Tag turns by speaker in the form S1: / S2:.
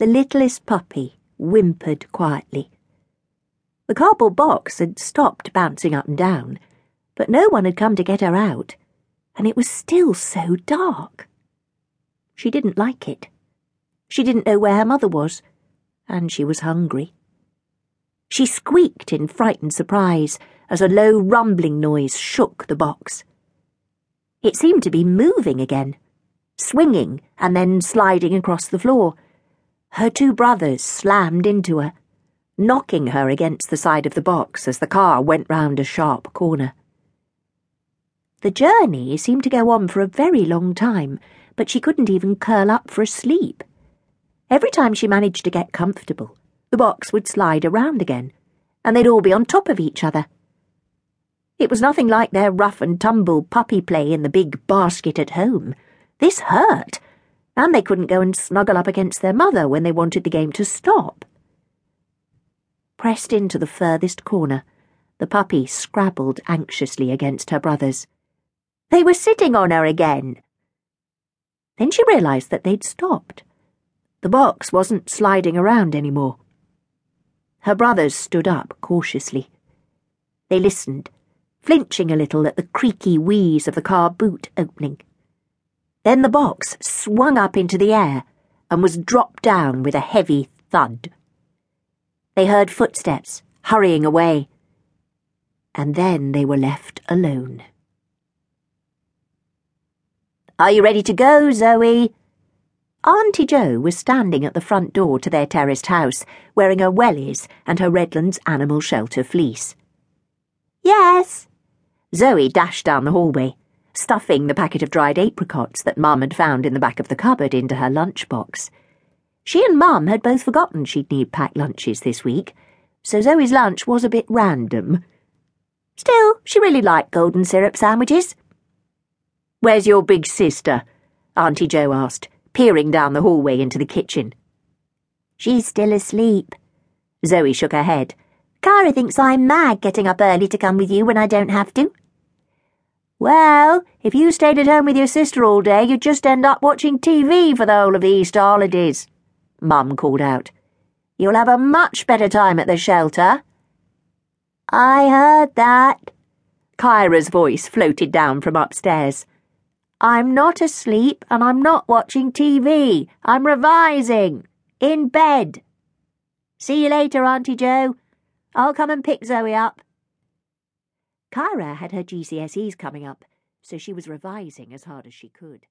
S1: The littlest puppy whimpered quietly. The cardboard box had stopped bouncing up and down, but no one had come to get her out, and it was still so dark. She didn't like it. She didn't know where her mother was, and she was hungry. She squeaked in frightened surprise as a low rumbling noise shook the box. It seemed to be moving again, swinging and then sliding across the floor. Her two brothers slammed into her, knocking her against the side of the box as the car went round a sharp corner. The journey seemed to go on for a very long time, but she couldn't even curl up for a sleep. Every time she managed to get comfortable, the box would slide around again, and they'd all be on top of each other. It was nothing like their rough and tumble puppy play in the big basket at home. This hurt, and they couldn't go and snuggle up against their mother when they wanted the game to stop. Pressed into the furthest corner, the puppy scrabbled anxiously against her brothers. They were sitting on her again. Then she realized that they'd stopped. The box wasn't sliding around any more. Her brothers stood up cautiously. They listened, flinching a little at the creaky wheeze of the car boot opening. Then the box swung up into the air and was dropped down with a heavy thud. They heard footsteps hurrying away, and then they were left alone. Are you ready to go, Zoe? Auntie Jo was standing at the front door to their terraced house, wearing her wellies and her Redlands animal shelter fleece. Yes. Zoe dashed down the hallway, stuffing the packet of dried apricots that Mum had found in the back of the cupboard into her lunchbox. She and Mum had both forgotten she'd need packed lunches this week, so Zoe's lunch was a bit random. Still, she really liked golden syrup sandwiches. Where's your big sister? Auntie Jo asked peering down the hallway into the kitchen. She's still asleep. Zoe shook her head. Kyra thinks I'm mad getting up early to come with you when I don't have to. Well, if you stayed at home with your sister all day, you'd just end up watching TV for the whole of the Easter holidays, Mum called out. You'll have a much better time at the shelter. I heard that. Kyra's voice floated down from upstairs. I'm not asleep and I'm not watching TV. I'm revising. In bed. See you later, Auntie Jo. I'll come and pick Zoe up. Kyra had her GCSEs coming up, so she was revising as hard as she could.